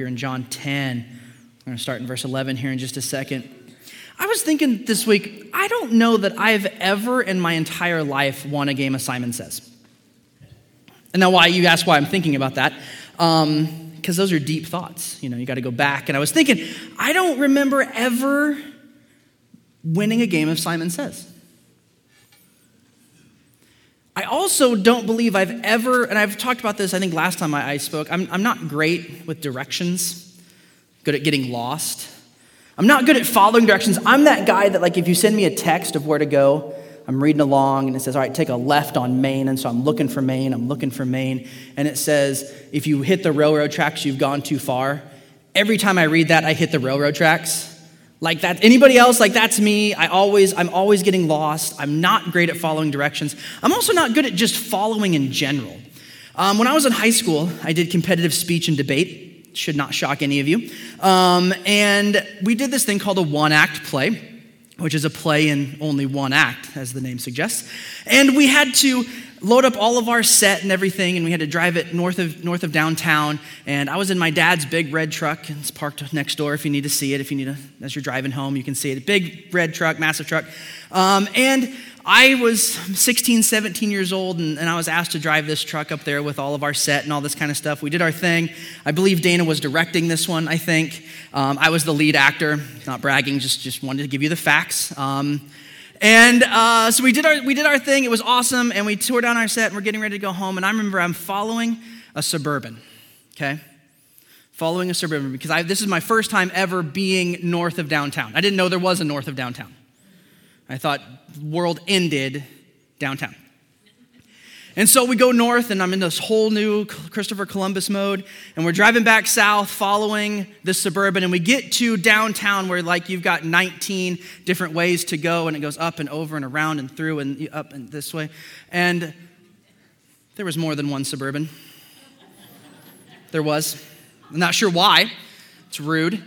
You're in John 10, we're going to start in verse 11 here in just a second. I was thinking this week, I don't know that I've ever in my entire life won a game of Simon Says. And now, why you ask why I'm thinking about that? Because um, those are deep thoughts. You know, you got to go back. And I was thinking, I don't remember ever winning a game of Simon Says. I also don't believe I've ever, and I've talked about this, I think last time I, I spoke, I'm, I'm not great with directions, good at getting lost. I'm not good at following directions. I'm that guy that, like, if you send me a text of where to go, I'm reading along and it says, all right, take a left on Main. And so I'm looking for Main, I'm looking for Main. And it says, if you hit the railroad tracks, you've gone too far. Every time I read that, I hit the railroad tracks. Like that, anybody else, like that's me. I always, I'm always getting lost. I'm not great at following directions. I'm also not good at just following in general. Um, when I was in high school, I did competitive speech and debate. Should not shock any of you. Um, and we did this thing called a one act play, which is a play in only one act, as the name suggests. And we had to load up all of our set and everything, and we had to drive it north of, north of downtown. And I was in my dad's big red truck, and it's parked next door if you need to see it. If you need to, as you're driving home, you can see it. Big red truck, massive truck. Um, and I was 16, 17 years old, and, and, I was asked to drive this truck up there with all of our set and all this kind of stuff. We did our thing. I believe Dana was directing this one, I think. Um, I was the lead actor, not bragging, just, just wanted to give you the facts. Um, and uh, so we did, our, we did our thing. It was awesome. And we tore down our set and we're getting ready to go home. And I remember I'm following a Suburban, okay? Following a Suburban because I, this is my first time ever being north of downtown. I didn't know there was a north of downtown. I thought world ended downtown. And so we go north, and I'm in this whole new Christopher Columbus mode, and we're driving back south following the suburban, and we get to downtown where, like, you've got 19 different ways to go, and it goes up and over and around and through and up and this way. And there was more than one suburban. There was. I'm not sure why. It's rude.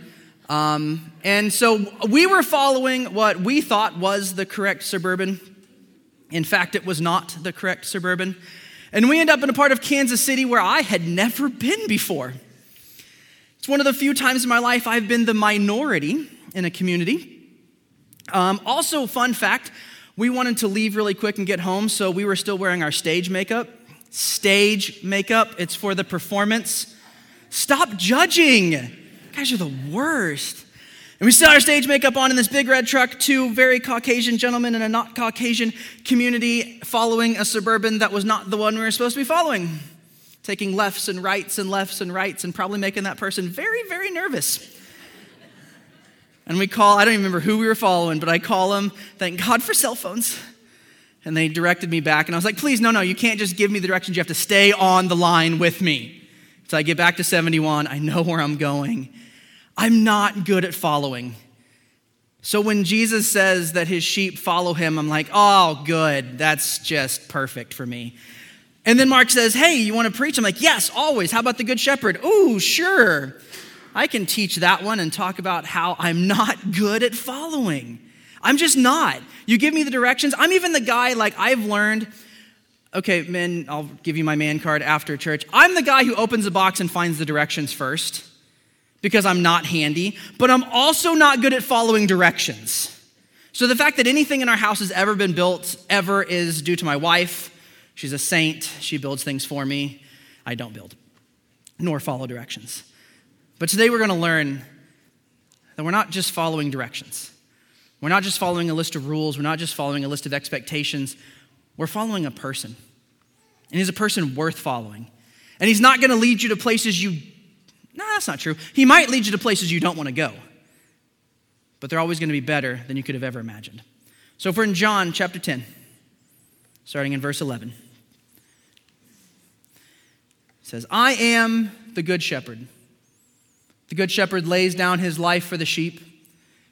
Um, and so we were following what we thought was the correct suburban in fact, it was not the correct suburban. And we end up in a part of Kansas City where I had never been before. It's one of the few times in my life I've been the minority in a community. Um, also, fun fact we wanted to leave really quick and get home, so we were still wearing our stage makeup. Stage makeup, it's for the performance. Stop judging. You guys are the worst. And we set our stage makeup on in this big red truck, two very Caucasian gentlemen in a not Caucasian community following a suburban that was not the one we were supposed to be following. Taking lefts and rights and lefts and rights and probably making that person very, very nervous. And we call, I don't even remember who we were following, but I call them, thank God for cell phones. And they directed me back, and I was like, please, no, no, you can't just give me the directions. You have to stay on the line with me. So I get back to 71, I know where I'm going. I'm not good at following. So when Jesus says that his sheep follow him, I'm like, oh, good. That's just perfect for me. And then Mark says, hey, you want to preach? I'm like, yes, always. How about the good shepherd? Ooh, sure. I can teach that one and talk about how I'm not good at following. I'm just not. You give me the directions. I'm even the guy, like, I've learned, okay, men, I'll give you my man card after church. I'm the guy who opens the box and finds the directions first because I'm not handy, but I'm also not good at following directions. So the fact that anything in our house has ever been built ever is due to my wife. She's a saint. She builds things for me. I don't build nor follow directions. But today we're going to learn that we're not just following directions. We're not just following a list of rules. We're not just following a list of expectations. We're following a person. And he's a person worth following. And he's not going to lead you to places you no, that's not true. He might lead you to places you don't want to go, but they're always going to be better than you could have ever imagined. So if we're in John chapter 10, starting in verse 11, it says, I am the good shepherd. The good shepherd lays down his life for the sheep.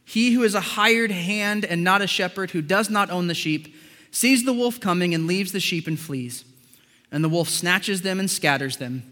He who is a hired hand and not a shepherd, who does not own the sheep, sees the wolf coming and leaves the sheep and flees. And the wolf snatches them and scatters them.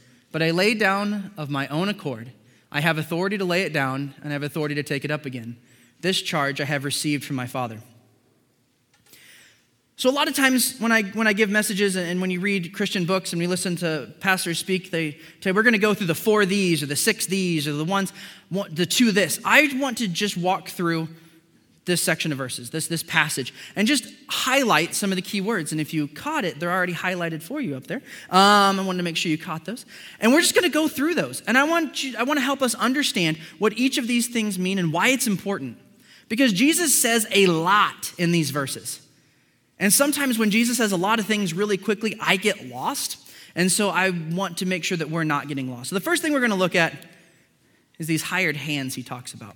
but I lay down of my own accord. I have authority to lay it down, and I have authority to take it up again. This charge I have received from my Father. So, a lot of times when I, when I give messages and when you read Christian books and we listen to pastors speak, they say, We're going to go through the four these or the six these or the ones, the two this. I want to just walk through this section of verses, this, this passage, and just highlight some of the key words. And if you caught it, they're already highlighted for you up there. Um, I wanted to make sure you caught those. And we're just going to go through those. And I want, you, I want to help us understand what each of these things mean and why it's important. Because Jesus says a lot in these verses. And sometimes when Jesus says a lot of things really quickly, I get lost. And so I want to make sure that we're not getting lost. So the first thing we're going to look at is these hired hands he talks about.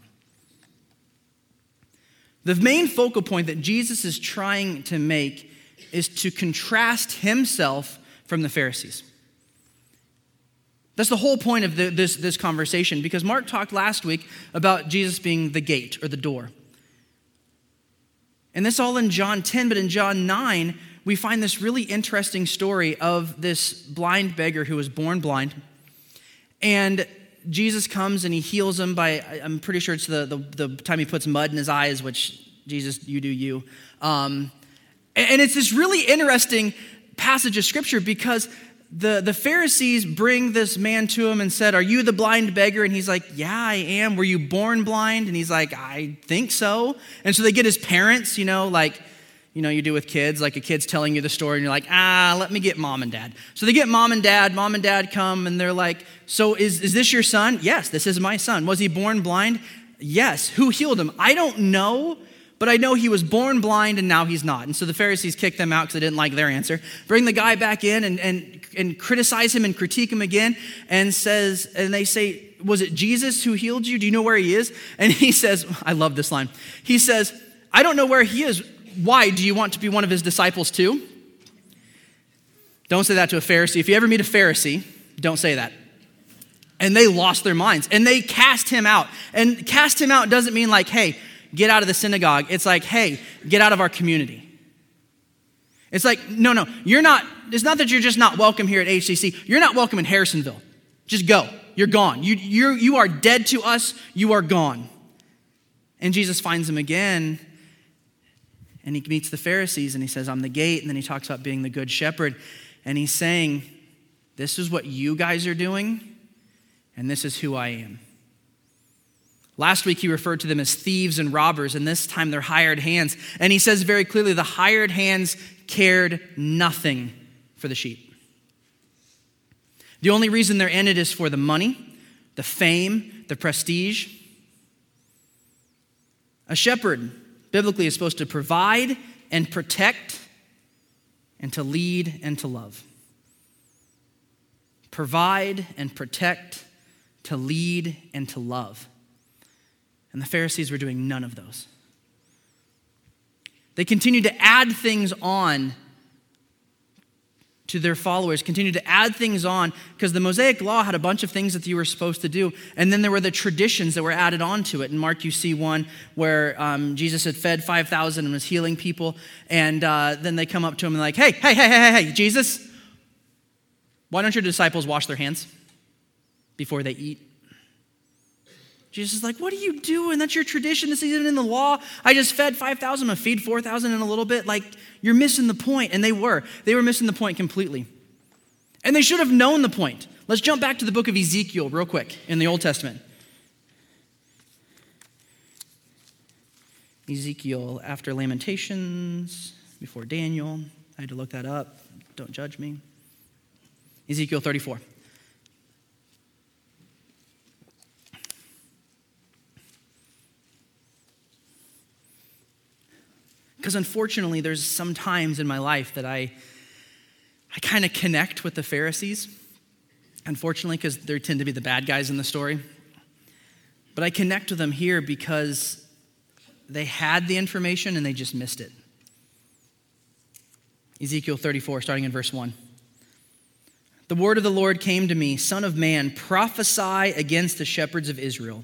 The main focal point that Jesus is trying to make is to contrast himself from the Pharisees. That's the whole point of the, this, this conversation because Mark talked last week about Jesus being the gate or the door. And this all in John 10, but in John 9, we find this really interesting story of this blind beggar who was born blind. And Jesus comes and he heals him by, I'm pretty sure it's the, the, the time he puts mud in his eyes, which, Jesus, you do you. Um, and it's this really interesting passage of scripture because the, the Pharisees bring this man to him and said, Are you the blind beggar? And he's like, Yeah, I am. Were you born blind? And he's like, I think so. And so they get his parents, you know, like, you know, you do with kids, like a kid's telling you the story, and you're like, ah, let me get mom and dad. So they get mom and dad, mom and dad come, and they're like, So is, is this your son? Yes, this is my son. Was he born blind? Yes. Who healed him? I don't know, but I know he was born blind and now he's not. And so the Pharisees kick them out because they didn't like their answer. Bring the guy back in and, and, and criticize him and critique him again, and says, and they say, Was it Jesus who healed you? Do you know where he is? And he says, I love this line. He says, I don't know where he is why? Do you want to be one of his disciples too? Don't say that to a Pharisee. If you ever meet a Pharisee, don't say that. And they lost their minds and they cast him out. And cast him out doesn't mean like, hey, get out of the synagogue. It's like, hey, get out of our community. It's like, no, no, you're not, it's not that you're just not welcome here at HCC. You're not welcome in Harrisonville. Just go. You're gone. You, you you are dead to us. You are gone. And Jesus finds him again and he meets the Pharisees and he says, I'm the gate. And then he talks about being the good shepherd. And he's saying, This is what you guys are doing, and this is who I am. Last week, he referred to them as thieves and robbers, and this time they're hired hands. And he says very clearly the hired hands cared nothing for the sheep. The only reason they're in it is for the money, the fame, the prestige. A shepherd biblically is supposed to provide and protect and to lead and to love. Provide and protect, to lead and to love. And the Pharisees were doing none of those. They continued to add things on to their followers, continued to add things on because the Mosaic Law had a bunch of things that you were supposed to do. And then there were the traditions that were added on to it. In Mark, you see one where um, Jesus had fed 5,000 and was healing people. And uh, then they come up to him and like, hey, hey, hey, hey, hey, Jesus, why don't your disciples wash their hands before they eat? Jesus is like, What are you doing? That's your tradition. This isn't in the law. I just fed 5,000. I'm going to feed 4,000 in a little bit. Like, you're missing the point. And they were. They were missing the point completely. And they should have known the point. Let's jump back to the book of Ezekiel real quick in the Old Testament. Ezekiel after Lamentations, before Daniel. I had to look that up. Don't judge me. Ezekiel 34. Because unfortunately, there's some times in my life that I, I kind of connect with the Pharisees. Unfortunately, because they tend to be the bad guys in the story. But I connect with them here because they had the information and they just missed it. Ezekiel 34, starting in verse 1. The word of the Lord came to me Son of man, prophesy against the shepherds of Israel.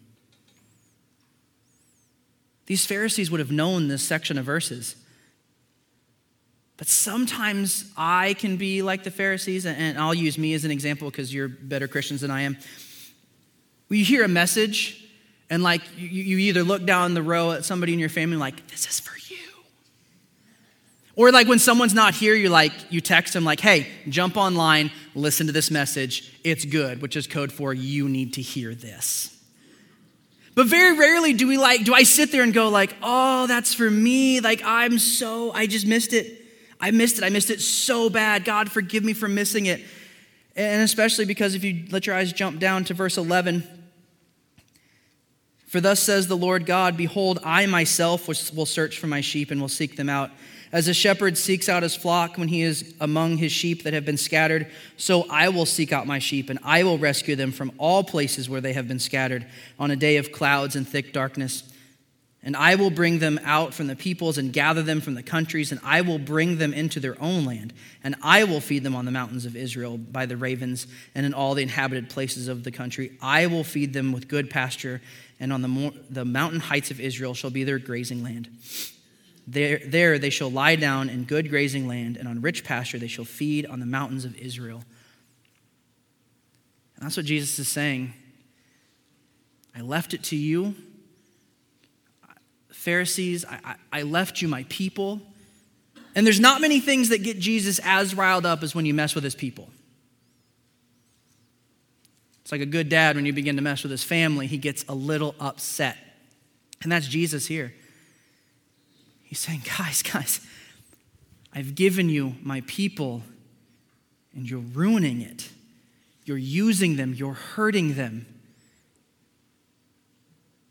These Pharisees would have known this section of verses. But sometimes I can be like the Pharisees, and I'll use me as an example because you're better Christians than I am. You hear a message, and like you, you either look down the row at somebody in your family, like, this is for you. Or like when someone's not here, you like you text them like, "Hey, jump online, listen to this message. It's good," which is code for you need to hear this. But very rarely do we like do I sit there and go like, "Oh, that's for me. Like I'm so I just missed it. I missed it. I missed it so bad. God, forgive me for missing it." And especially because if you let your eyes jump down to verse 11, for thus says the Lord God, Behold, I myself will search for my sheep and will seek them out. As a shepherd seeks out his flock when he is among his sheep that have been scattered, so I will seek out my sheep, and I will rescue them from all places where they have been scattered on a day of clouds and thick darkness. And I will bring them out from the peoples and gather them from the countries, and I will bring them into their own land. And I will feed them on the mountains of Israel by the ravens and in all the inhabited places of the country. I will feed them with good pasture, and on the, the mountain heights of Israel shall be their grazing land. There, there they shall lie down in good grazing land, and on rich pasture they shall feed on the mountains of Israel. And that's what Jesus is saying. I left it to you. Pharisees, I, I, left you my people. And there's not many things that get Jesus as riled up as when you mess with his people. It's like a good dad when you begin to mess with his family, he gets a little upset. And that's Jesus here. He's saying, guys, guys, I've given you my people, and you're ruining it. You're using them, you're hurting them.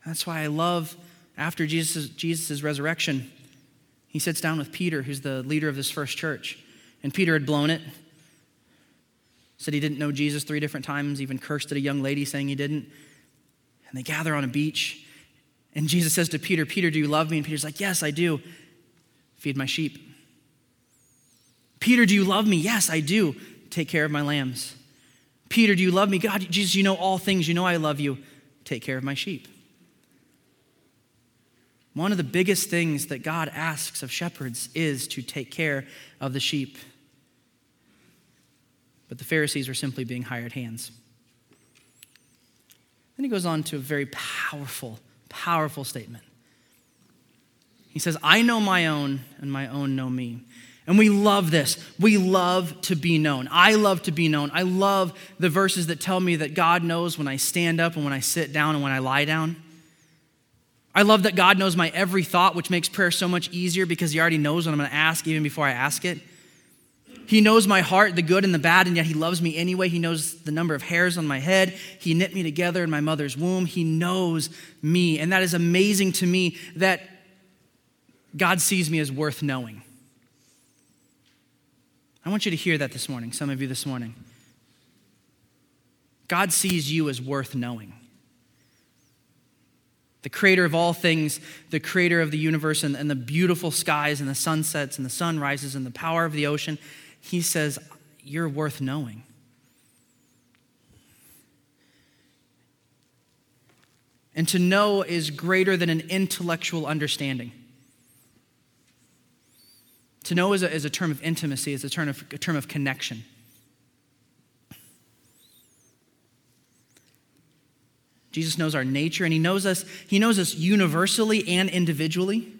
That's why I love after Jesus' Jesus' resurrection, he sits down with Peter, who's the leader of this first church. And Peter had blown it. Said he didn't know Jesus three different times, even cursed at a young lady saying he didn't. And they gather on a beach. And Jesus says to Peter, Peter, do you love me? And Peter's like, Yes, I do. Feed my sheep. Peter, do you love me? Yes, I do. Take care of my lambs. Peter, do you love me? God, Jesus, you know all things. You know I love you. Take care of my sheep. One of the biggest things that God asks of shepherds is to take care of the sheep. But the Pharisees were simply being hired hands. Then he goes on to a very powerful Powerful statement. He says, I know my own, and my own know me. And we love this. We love to be known. I love to be known. I love the verses that tell me that God knows when I stand up and when I sit down and when I lie down. I love that God knows my every thought, which makes prayer so much easier because He already knows what I'm going to ask even before I ask it. He knows my heart, the good and the bad, and yet He loves me anyway. He knows the number of hairs on my head. He knit me together in my mother's womb. He knows me. And that is amazing to me that God sees me as worth knowing. I want you to hear that this morning, some of you this morning. God sees you as worth knowing. The creator of all things, the creator of the universe and, and the beautiful skies and the sunsets and the sunrises and the power of the ocean he says, You're worth knowing. And to know is greater than an intellectual understanding. To know is a, is a term of intimacy, is a term of, a term of connection. Jesus knows our nature and he knows us, he knows us universally and individually.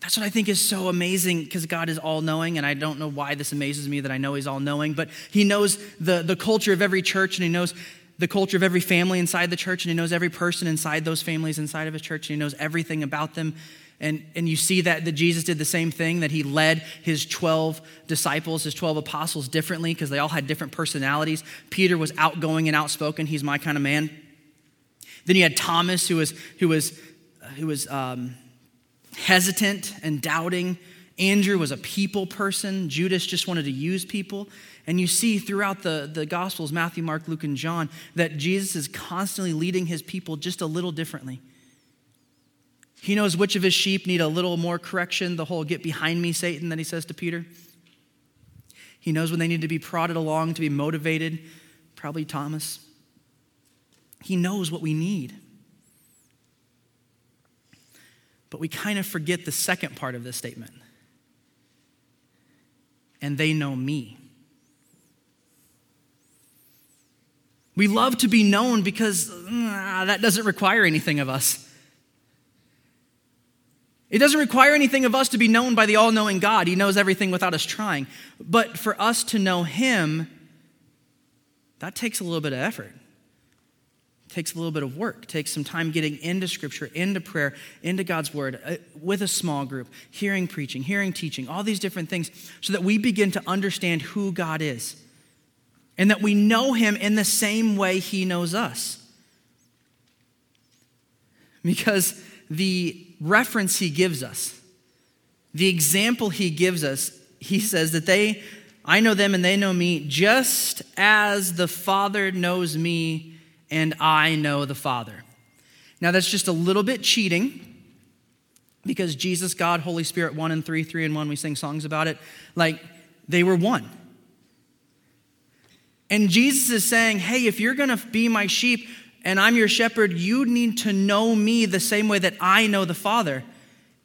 That's what I think is so amazing because God is all knowing, and I don't know why this amazes me that I know He's all knowing, but He knows the, the culture of every church, and He knows the culture of every family inside the church, and He knows every person inside those families inside of His church, and He knows everything about them. And, and you see that, that Jesus did the same thing, that He led His 12 disciples, His 12 apostles differently because they all had different personalities. Peter was outgoing and outspoken, he's my kind of man. Then you had Thomas, who was, who was, who was um, hesitant and doubting. Andrew was a people person. Judas just wanted to use people. And you see throughout the, the Gospels, Matthew, Mark, Luke, and John, that Jesus is constantly leading his people just a little differently. He knows which of his sheep need a little more correction, the whole get behind me, Satan, that he says to Peter. He knows when they need to be prodded along to be motivated, probably Thomas. He knows what we need. But we kind of forget the second part of this statement. And they know me. We love to be known because uh, that doesn't require anything of us. It doesn't require anything of us to be known by the all knowing God. He knows everything without us trying. But for us to know Him, that takes a little bit of effort. Takes a little bit of work. Takes some time getting into Scripture, into prayer, into God's Word, uh, with a small group, hearing preaching, hearing teaching, all these different things, so that we begin to understand who God is and that we know Him in the same way He knows us. Because the reference he gives us, the example he gives us, he says that they, I know them and they know me just as the Father knows me and I know the Father. Now that's just a little bit cheating because Jesus, God, Holy Spirit, one and three, three and one, we sing songs about it. Like they were one. And Jesus is saying, hey, if you're gonna be my sheep, and I'm your shepherd, you need to know me the same way that I know the Father.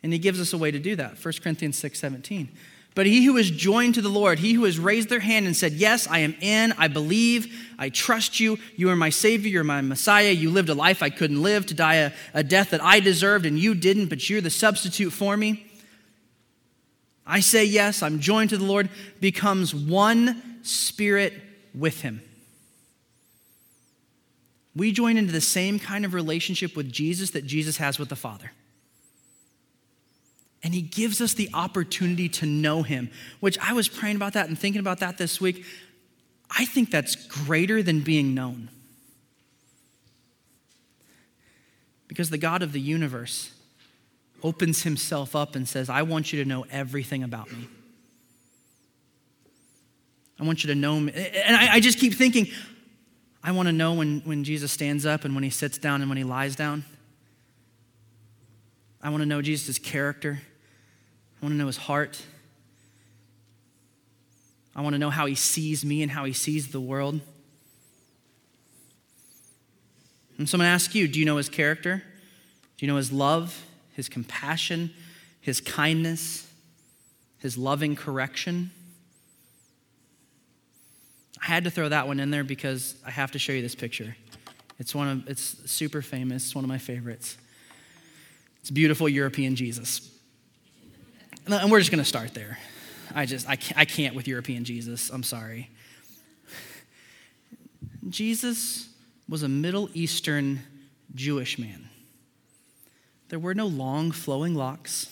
And he gives us a way to do that. 1 Corinthians 6 17. But he who is joined to the Lord, he who has raised their hand and said, Yes, I am in, I believe, I trust you, you are my Savior, you're my Messiah, you lived a life I couldn't live, to die a, a death that I deserved and you didn't, but you're the substitute for me. I say yes, I'm joined to the Lord, becomes one spirit with him we join into the same kind of relationship with Jesus that Jesus has with the Father. And he gives us the opportunity to know him, which I was praying about that and thinking about that this week. I think that's greater than being known. Because the God of the universe opens himself up and says, I want you to know everything about me. I want you to know me. And I, I just keep thinking, I want to know when, when Jesus stands up and when he sits down and when he lies down. I want to know Jesus' character. I want to know his heart. I want to know how he sees me and how he sees the world. And so I'm going to ask you do you know his character? Do you know his love, his compassion, his kindness, his loving correction? I had to throw that one in there because I have to show you this picture. It's one of it's super famous, it's one of my favorites. It's beautiful European Jesus. And we're just going to start there. I just I can't, I can't with European Jesus. I'm sorry. Jesus was a Middle Eastern Jewish man. There were no long flowing locks.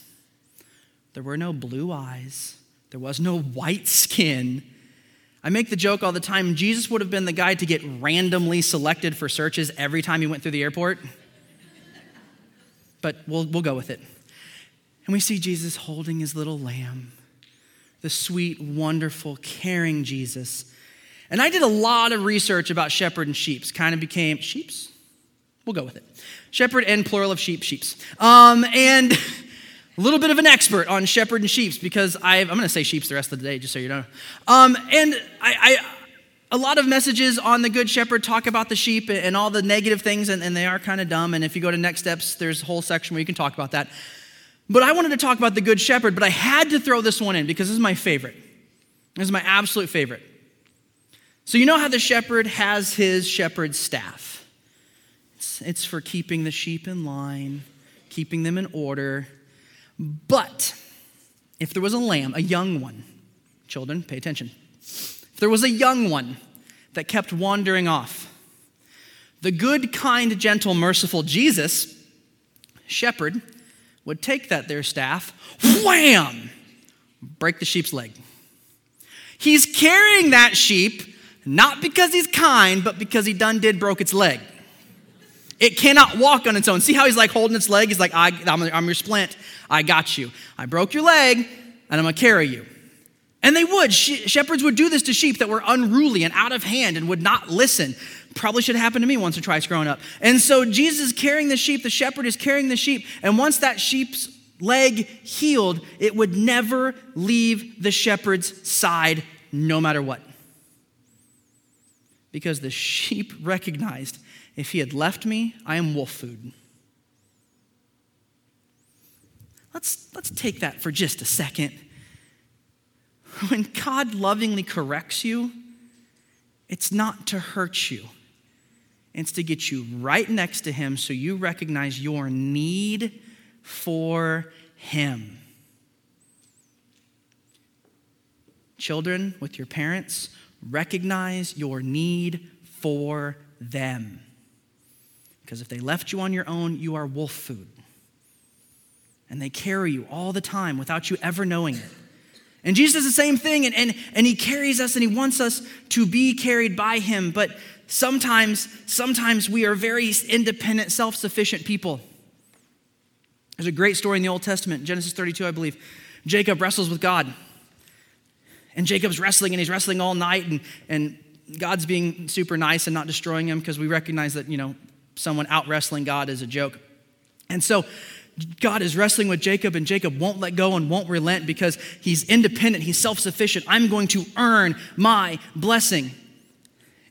There were no blue eyes. There was no white skin. I make the joke all the time Jesus would have been the guy to get randomly selected for searches every time he went through the airport. But we'll, we'll go with it. And we see Jesus holding his little lamb, the sweet, wonderful, caring Jesus. And I did a lot of research about shepherd and sheep. Kind of became sheeps. We'll go with it. Shepherd and plural of sheep, sheeps. Um, and a little bit of an expert on shepherd and sheep because I, am going to say sheeps the rest of the day, just so you know. Um, and I, I, a lot of messages on the Good Shepherd talk about the sheep and all the negative things, and, and they are kind of dumb. And if you go to Next Steps, there's a whole section where you can talk about that. But I wanted to talk about the Good Shepherd, but I had to throw this one in because this is my favorite. This is my absolute favorite. So, you know how the shepherd has his shepherd's staff? It's, it's for keeping the sheep in line, keeping them in order. But if there was a lamb, a young one, children, pay attention. If there was a young one that kept wandering off, the good, kind, gentle, merciful Jesus, shepherd, would take that there staff, wham, break the sheep's leg. He's carrying that sheep not because he's kind, but because he done did broke its leg. It cannot walk on its own. See how he's like holding its leg? He's like, I, am I'm your splint. I got you. I broke your leg, and I'm going to carry you. And they would. Shepherds would do this to sheep that were unruly and out of hand and would not listen. Probably should have happened to me once or twice growing up. And so Jesus is carrying the sheep, the shepherd is carrying the sheep. And once that sheep's leg healed, it would never leave the shepherd's side no matter what. Because the sheep recognized if he had left me, I am wolf food. Let's, let's take that for just a second. When God lovingly corrects you, it's not to hurt you, it's to get you right next to Him so you recognize your need for Him. Children, with your parents, recognize your need for them. Because if they left you on your own, you are wolf food. And they carry you all the time without you ever knowing it. And Jesus does the same thing, and, and, and he carries us and he wants us to be carried by him. But sometimes, sometimes we are very independent, self sufficient people. There's a great story in the Old Testament, Genesis 32, I believe. Jacob wrestles with God. And Jacob's wrestling, and he's wrestling all night, and, and God's being super nice and not destroying him because we recognize that, you know, someone out wrestling God is a joke. And so God is wrestling with Jacob, and Jacob won't let go and won't relent because he's independent, he's self sufficient. I'm going to earn my blessing.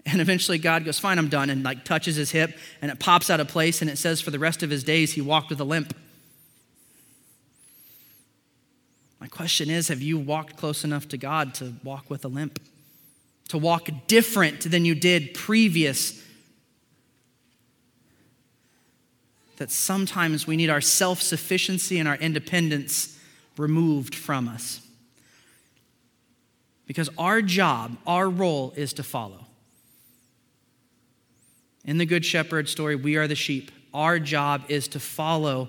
And eventually God goes, Fine, I'm done, and like touches his hip, and it pops out of place, and it says, For the rest of his days, he walked with a limp. My question is Have you walked close enough to God to walk with a limp? To walk different than you did previous that sometimes we need our self sufficiency and our independence removed from us. Because our job, our role is to follow. In the Good Shepherd story, we are the sheep. Our job is to follow,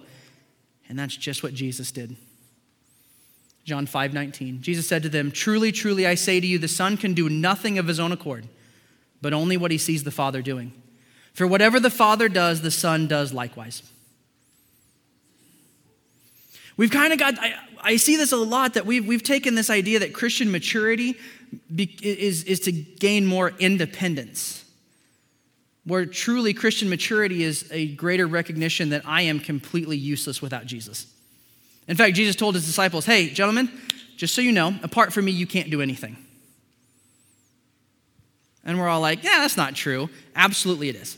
and that's just what Jesus did. John 5 19. Jesus said to them, Truly, truly, I say to you, the Son can do nothing of his own accord, but only what he sees the Father doing. For whatever the Father does, the Son does likewise. We've kind of got, I, I, see this a lot that we've, we've taken this idea that Christian maturity be, is, is to gain more independence. Where truly Christian maturity is a greater recognition that I am completely useless without Jesus. In fact, Jesus told his disciples, Hey, gentlemen, just so you know, apart from me, you can't do anything. And we're all like, Yeah, that's not true. Absolutely, it is.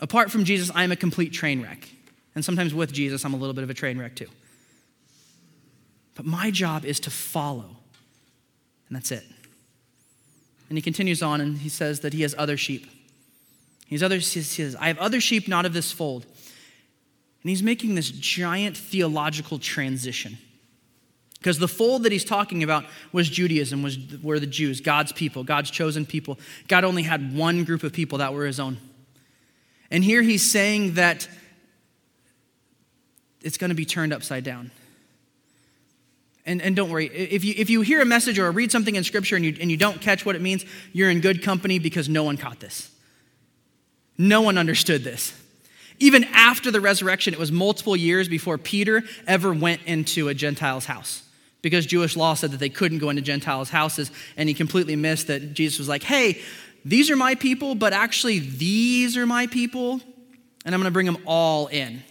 Apart from Jesus, I am a complete train wreck. And sometimes with Jesus, I'm a little bit of a train wreck too. But my job is to follow. And that's it. And he continues on and he says that he has other sheep. He's other, he says, I have other sheep not of this fold. And he's making this giant theological transition. Because the fold that he's talking about was Judaism, was, were the Jews, God's people, God's chosen people. God only had one group of people that were his own. And here he's saying that it's going to be turned upside down. And, and don't worry, if you, if you hear a message or read something in Scripture and you, and you don't catch what it means, you're in good company because no one caught this. No one understood this. Even after the resurrection, it was multiple years before Peter ever went into a Gentile's house because Jewish law said that they couldn't go into Gentiles' houses, and he completely missed that Jesus was like, hey, these are my people, but actually, these are my people, and I'm going to bring them all in.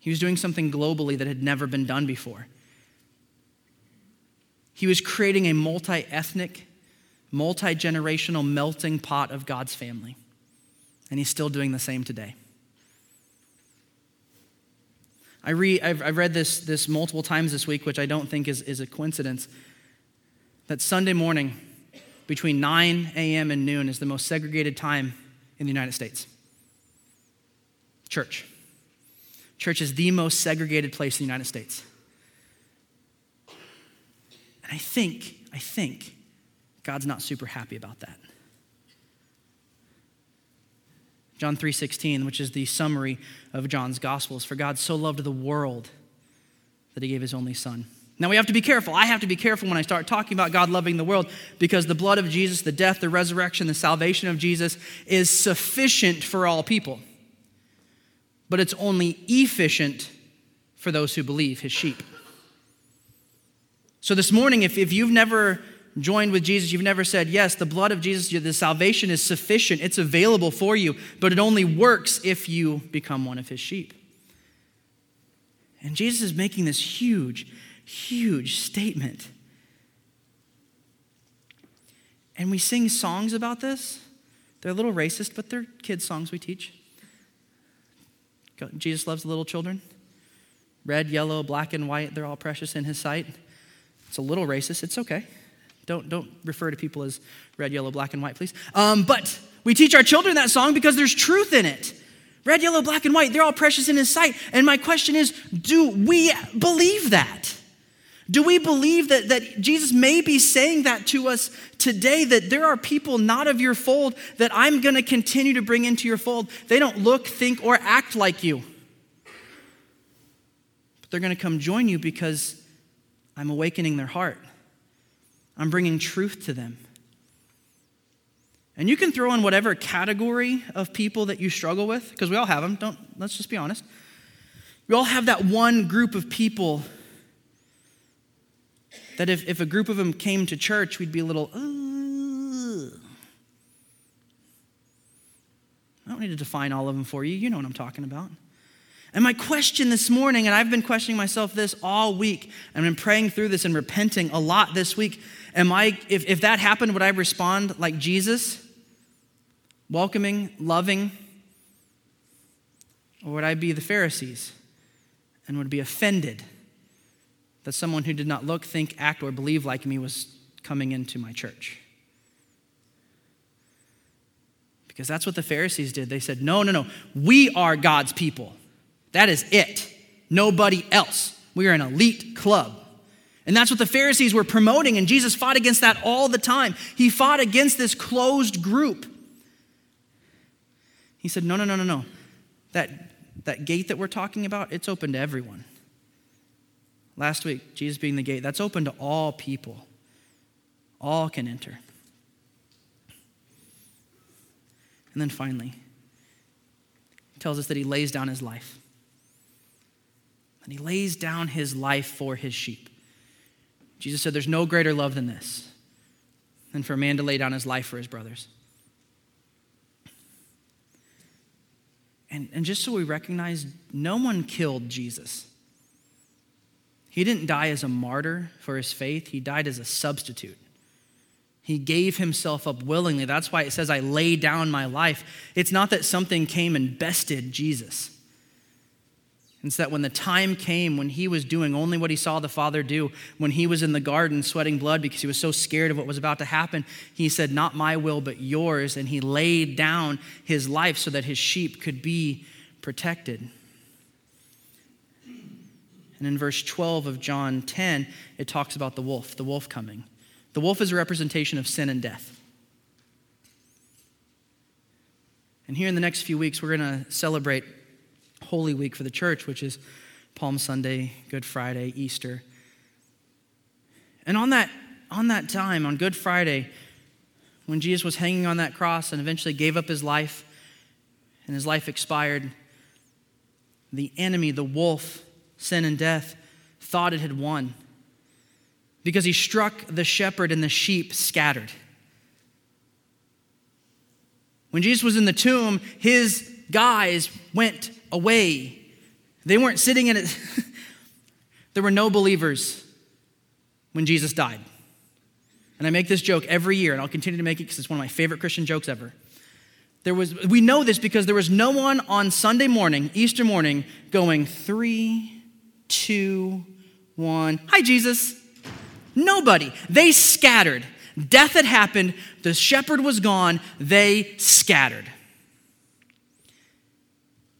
He was doing something globally that had never been done before. He was creating a multi ethnic, multi generational melting pot of God's family. And he's still doing the same today. I read, I've, I've read this, this multiple times this week, which I don't think is, is a coincidence, that Sunday morning between 9 a.m. and noon is the most segregated time in the United States. Church. Church is the most segregated place in the United States. And I think, I think God's not super happy about that. John 3:16, which is the summary of John's gospels, for God so loved the world that he gave his only son, Now we have to be careful. I have to be careful when I start talking about God loving the world because the blood of Jesus, the death, the resurrection, the salvation of Jesus is sufficient for all people. But it's only efficient for those who believe, his sheep. So this morning, if, if you've never joined with Jesus, you've never said, Yes, the blood of Jesus, the salvation is sufficient, it's available for you, but it only works if you become one of his sheep. And Jesus is making this huge, huge statement. And we sing songs about this. They're a little racist, but they're kids' songs we teach. Jesus loves little children. Red, yellow, black, and white, they're all precious in his sight. It's a little racist. It's okay. Don't, don't refer to people as red, yellow, black, and white, please. Um, but we teach our children that song because there's truth in it. Red, yellow, black, and white, they're all precious in his sight. And my question is do we believe that? Do we believe that, that Jesus may be saying that to us today? That there are people not of your fold that I'm going to continue to bring into your fold. They don't look, think, or act like you. But they're going to come join you because I'm awakening their heart. I'm bringing truth to them. And you can throw in whatever category of people that you struggle with, because we all have them. Don't let's just be honest. We all have that one group of people that if, if a group of them came to church, we'd be a little, Ugh. I don't need to define all of them for you. You know what I'm talking about. And my question this morning, and I've been questioning myself this all week, and I've been praying through this and repenting a lot this week. Am I, if, if that happened, would I respond like Jesus? Welcoming, loving? Or would I be the Pharisees and would be offended that someone who did not look, think, act, or believe like me was coming into my church? Because that's what the Pharisees did. They said, No, no, no, we are God's people. That is it. Nobody else. We are an elite club. And that's what the Pharisees were promoting, and Jesus fought against that all the time. He fought against this closed group. He said, No, no, no, no, no. That, that gate that we're talking about, it's open to everyone. Last week, Jesus being the gate, that's open to all people. All can enter. And then finally, tells us that he lays down his life and he lays down his life for his sheep. Jesus said, There's no greater love than this, than for a man to lay down his life for his brothers. And, and just so we recognize, no one killed Jesus. He didn't die as a martyr for his faith, he died as a substitute. He gave himself up willingly. That's why it says, I lay down my life. It's not that something came and bested Jesus. It's that when the time came when he was doing only what he saw the Father do, when he was in the garden sweating blood because he was so scared of what was about to happen, he said, Not my will, but yours. And he laid down his life so that his sheep could be protected. And in verse 12 of John 10, it talks about the wolf, the wolf coming. The wolf is a representation of sin and death. And here in the next few weeks, we're going to celebrate Holy Week for the church, which is Palm Sunday, Good Friday, Easter. And on that, on that time, on Good Friday, when Jesus was hanging on that cross and eventually gave up his life and his life expired, the enemy, the wolf, sin and death, thought it had won because he struck the shepherd and the sheep scattered. When Jesus was in the tomb, his guys went away. They weren't sitting in it. there were no believers when Jesus died. And I make this joke every year, and I'll continue to make it because it's one of my favorite Christian jokes ever. There was, we know this because there was no one on Sunday morning, Easter morning, going three, two, one. Hi, Jesus. Nobody. They scattered. Death had happened. The shepherd was gone. They scattered.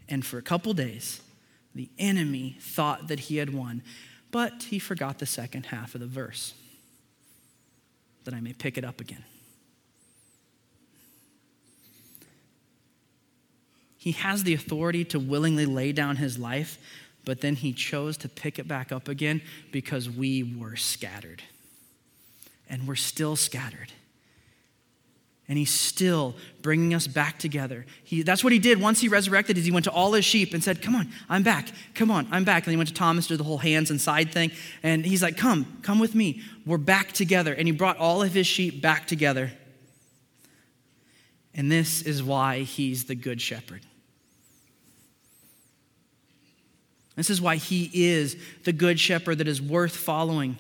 And for a couple days, the enemy thought that he had won, but he forgot the second half of the verse. That I may pick it up again. He has the authority to willingly lay down his life, but then he chose to pick it back up again because we were scattered. And we're still scattered. And he's still bringing us back together. He, that's what he did once he resurrected is he went to all his sheep and said, come on, I'm back. Come on, I'm back. And he went to Thomas, did the whole hands and side thing. And he's like, come, come with me. We're back together. And he brought all of his sheep back together. And this is why he's the good shepherd. This is why he is the good shepherd that is worth following.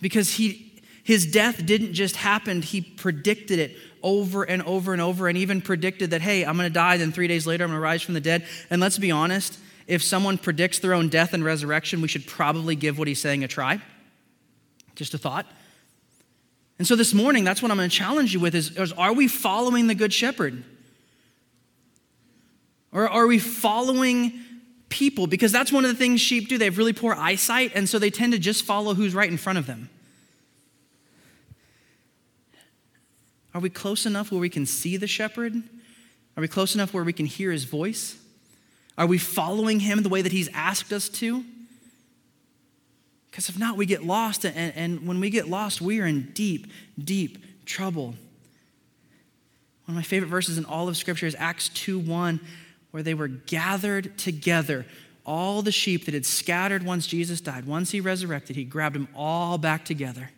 Because he, his death didn't just happen, he predicted it over and over and over, and even predicted that, hey, I'm going to die, then three days later, I'm going to rise from the dead. And let's be honest, if someone predicts their own death and resurrection, we should probably give what he's saying a try. Just a thought. And so this morning, that's what I'm going to challenge you with is, is are we following the good shepherd? Or are we following people? Because that's one of the things sheep do. They have really poor eyesight, and so they tend to just follow who's right in front of them. Are we close enough where we can see the shepherd? Are we close enough where we can hear his voice? Are we following him the way that he's asked us to? Because if not, we get lost, and, and when we get lost, we are in deep, deep trouble. One of my favorite verses in all of Scripture is Acts 2 1 where they were gathered together. All the sheep that had scattered once Jesus died, once he resurrected, he grabbed them all back together.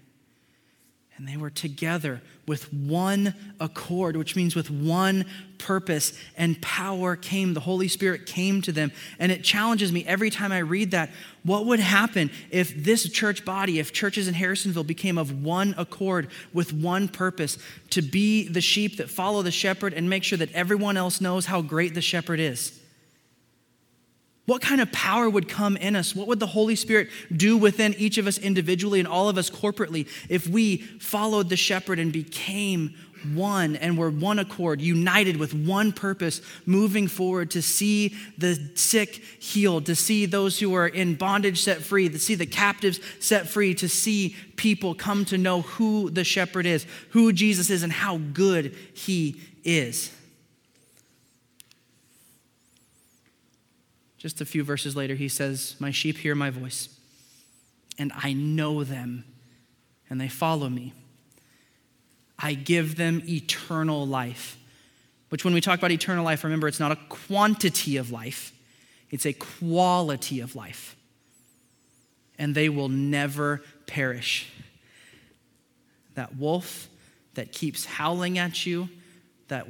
And they were together with one accord, which means with one purpose, and power came. The Holy Spirit came to them. And it challenges me every time I read that. What would happen if this church body, if churches in Harrisonville became of one accord with one purpose to be the sheep that follow the shepherd and make sure that everyone else knows how great the shepherd is? What kind of power would come in us? What would the Holy Spirit do within each of us individually and all of us corporately if we followed the shepherd and became one and were one accord, united with one purpose, moving forward to see the sick healed, to see those who are in bondage set free, to see the captives set free, to see people come to know who the shepherd is, who Jesus is, and how good he is. Just a few verses later, he says, My sheep hear my voice, and I know them, and they follow me. I give them eternal life. Which, when we talk about eternal life, remember, it's not a quantity of life, it's a quality of life. And they will never perish. That wolf that keeps howling at you, that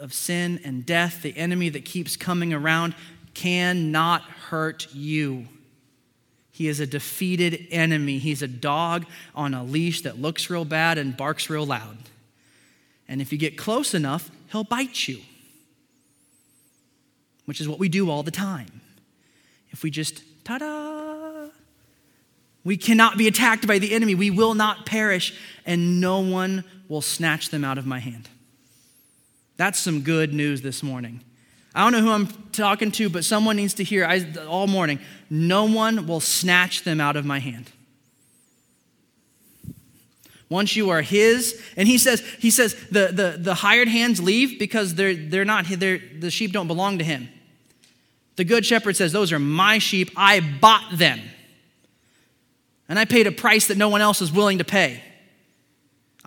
of sin and death, the enemy that keeps coming around, cannot hurt you. He is a defeated enemy. He's a dog on a leash that looks real bad and barks real loud. And if you get close enough, he'll bite you, which is what we do all the time. If we just, ta da, we cannot be attacked by the enemy. We will not perish, and no one will snatch them out of my hand. That's some good news this morning. I don't know who I'm talking to, but someone needs to hear I, all morning no one will snatch them out of my hand. Once you are his, and he says, he says the, the, the hired hands leave because they're, they're not, they're, the sheep don't belong to him. The good shepherd says, Those are my sheep. I bought them. And I paid a price that no one else is willing to pay.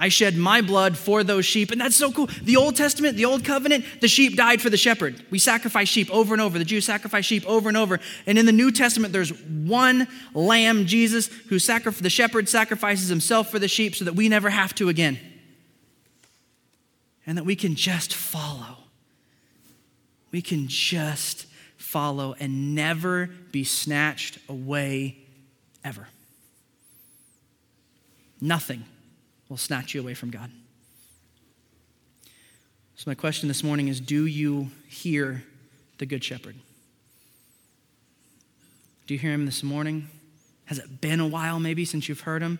I shed my blood for those sheep. And that's so cool. The Old Testament, the Old Covenant, the sheep died for the shepherd. We sacrifice sheep over and over. The Jews sacrifice sheep over and over. And in the New Testament, there's one lamb, Jesus, who sacrifice, the shepherd sacrifices himself for the sheep so that we never have to again. And that we can just follow. We can just follow and never be snatched away ever. Nothing will snatch you away from God. So, my question this morning is Do you hear the Good Shepherd? Do you hear him this morning? Has it been a while maybe since you've heard him?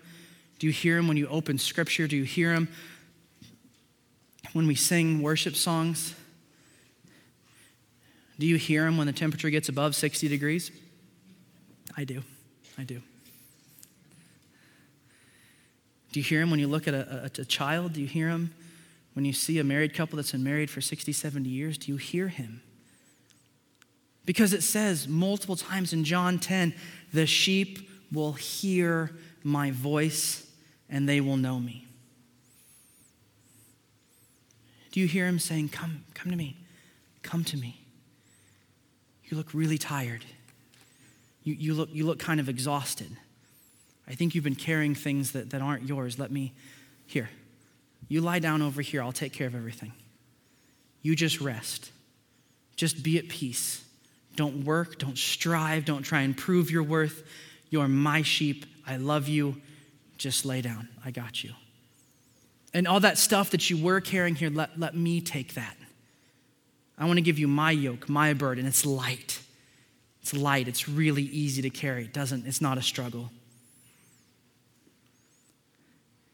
Do you hear him when you open scripture? Do you hear him when we sing worship songs? Do you hear him when the temperature gets above 60 degrees? I do. I do. Do you hear him when you look at a, a, a, child? Do you hear him when you see a married couple that's been married for 60, 70 years? Do you hear him? Because it says multiple times in John 10 the sheep will hear my voice and they will know me. Do you hear him saying, Come, come to me, come to me? You look really tired. You, you, look, you look kind of exhausted. I think you've been carrying things that, that aren't yours. Let me, here, you lie down over here. I'll take care of everything. You just rest. Just be at peace. Don't work, don't strive, don't try and prove your worth. You're my sheep. I love you. Just lay down. I got you. And all that stuff that you were carrying here, let, let me take that. I want to give you my yoke, my burden. It's light. It's light. It's really easy to carry. It doesn't, it's not a struggle.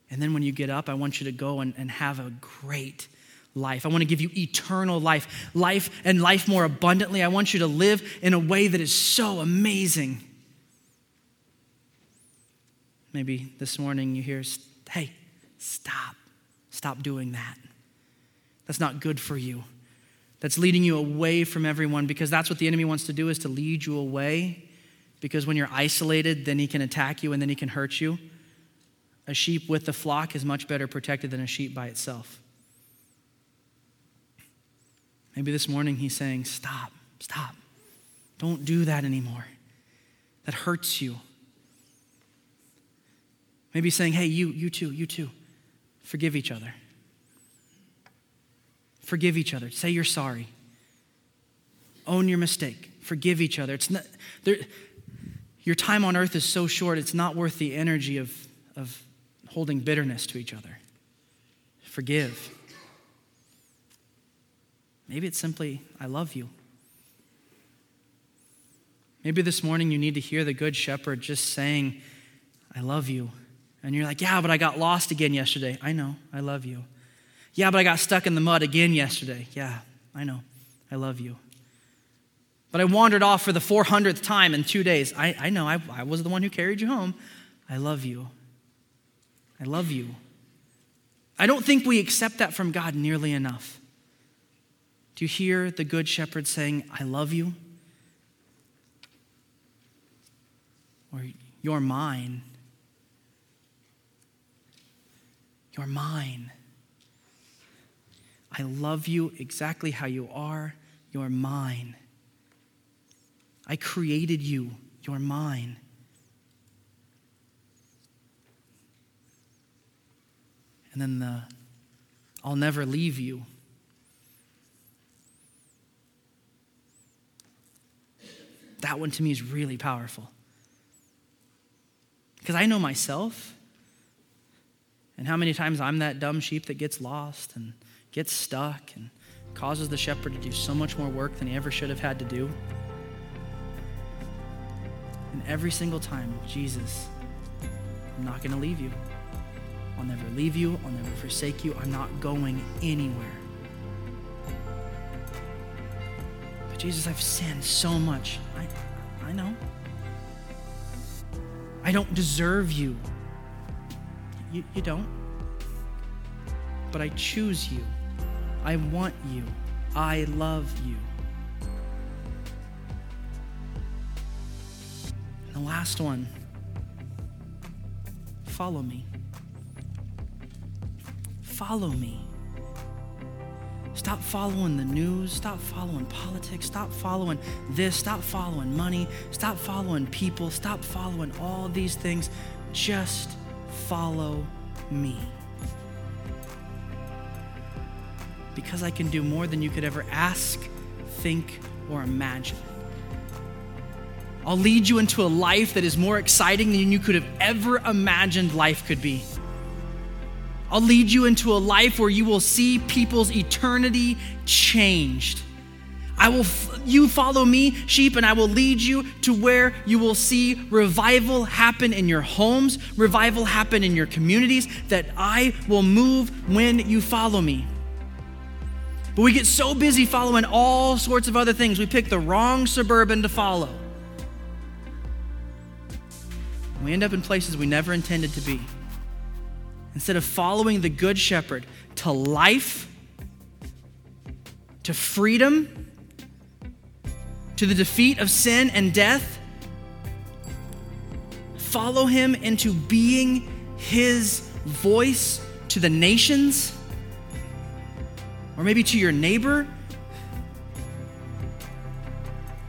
And then when you get up, I want you to go and, and have a great life. I want to give you eternal life, life and life more abundantly. I want you to live in a way that is so amazing. Maybe this morning you hear, hey, stop. Stop doing that. That's not good for you. That's leading you away from everyone because that's what the enemy wants to do is to lead you away because when you're isolated, then he can attack you and then he can hurt you. A sheep with the flock is much better protected than a sheep by itself. Maybe this morning he's saying, Stop, stop. Don't do that anymore. That hurts you. Maybe saying, Hey, you, you too, you too. Forgive each other. Forgive each other. Say you're sorry. Own your mistake. Forgive each other. It's not, there, your time on earth is so short, it's not worth the energy of, of holding bitterness to each other. Forgive. Maybe it's simply, I love you. Maybe this morning you need to hear the Good Shepherd just saying, I love you. And you're like, yeah, but I got lost again yesterday. I know, I love you. Yeah, but I got stuck in the mud again yesterday. Yeah, I know, I love you. But I wandered off for the 400th time in two days. I, I know, I, I was the one who carried you home. I love you. I love you. I don't think we accept that from God nearly enough. Do you hear the Good Shepherd saying, I love you? Or, you're mine. You're mine. I love you exactly how you are. You're mine. I created you. You're mine. And then the, I'll never leave you. That one to me is really powerful. Because I know myself and how many times I'm that dumb sheep that gets lost and gets stuck and causes the shepherd to do so much more work than he ever should have had to do. And every single time, Jesus, I'm not going to leave you. I'll never leave you. I'll never forsake you. I'm not going anywhere. But Jesus, I've sinned so much. I, I know. I don't deserve you. you. You don't. But I choose you. I want you. I love you. And the last one follow me. Follow me. Stop following the news. Stop following politics. Stop following this. Stop following money. Stop following people. Stop following all these things. Just follow me. Because I can do more than you could ever ask, think, or imagine. I'll lead you into a life that is more exciting than you could have ever imagined life could be. I'll lead you into a life where you will see people's eternity changed. I will you follow me, sheep, and I will lead you to where you will see revival happen in your homes, revival happen in your communities, that I will move when you follow me. But we get so busy following all sorts of other things, we pick the wrong suburban to follow. We end up in places we never intended to be instead of following the Good Shepherd to life, to freedom, to the defeat of sin and death? Follow him into being his voice to the nations? Or maybe to your neighbor?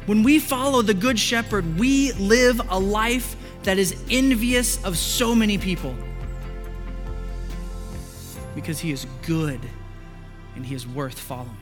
When we follow the Good Shepherd, we live a life that is envious of so many people because he is good and he is worth following.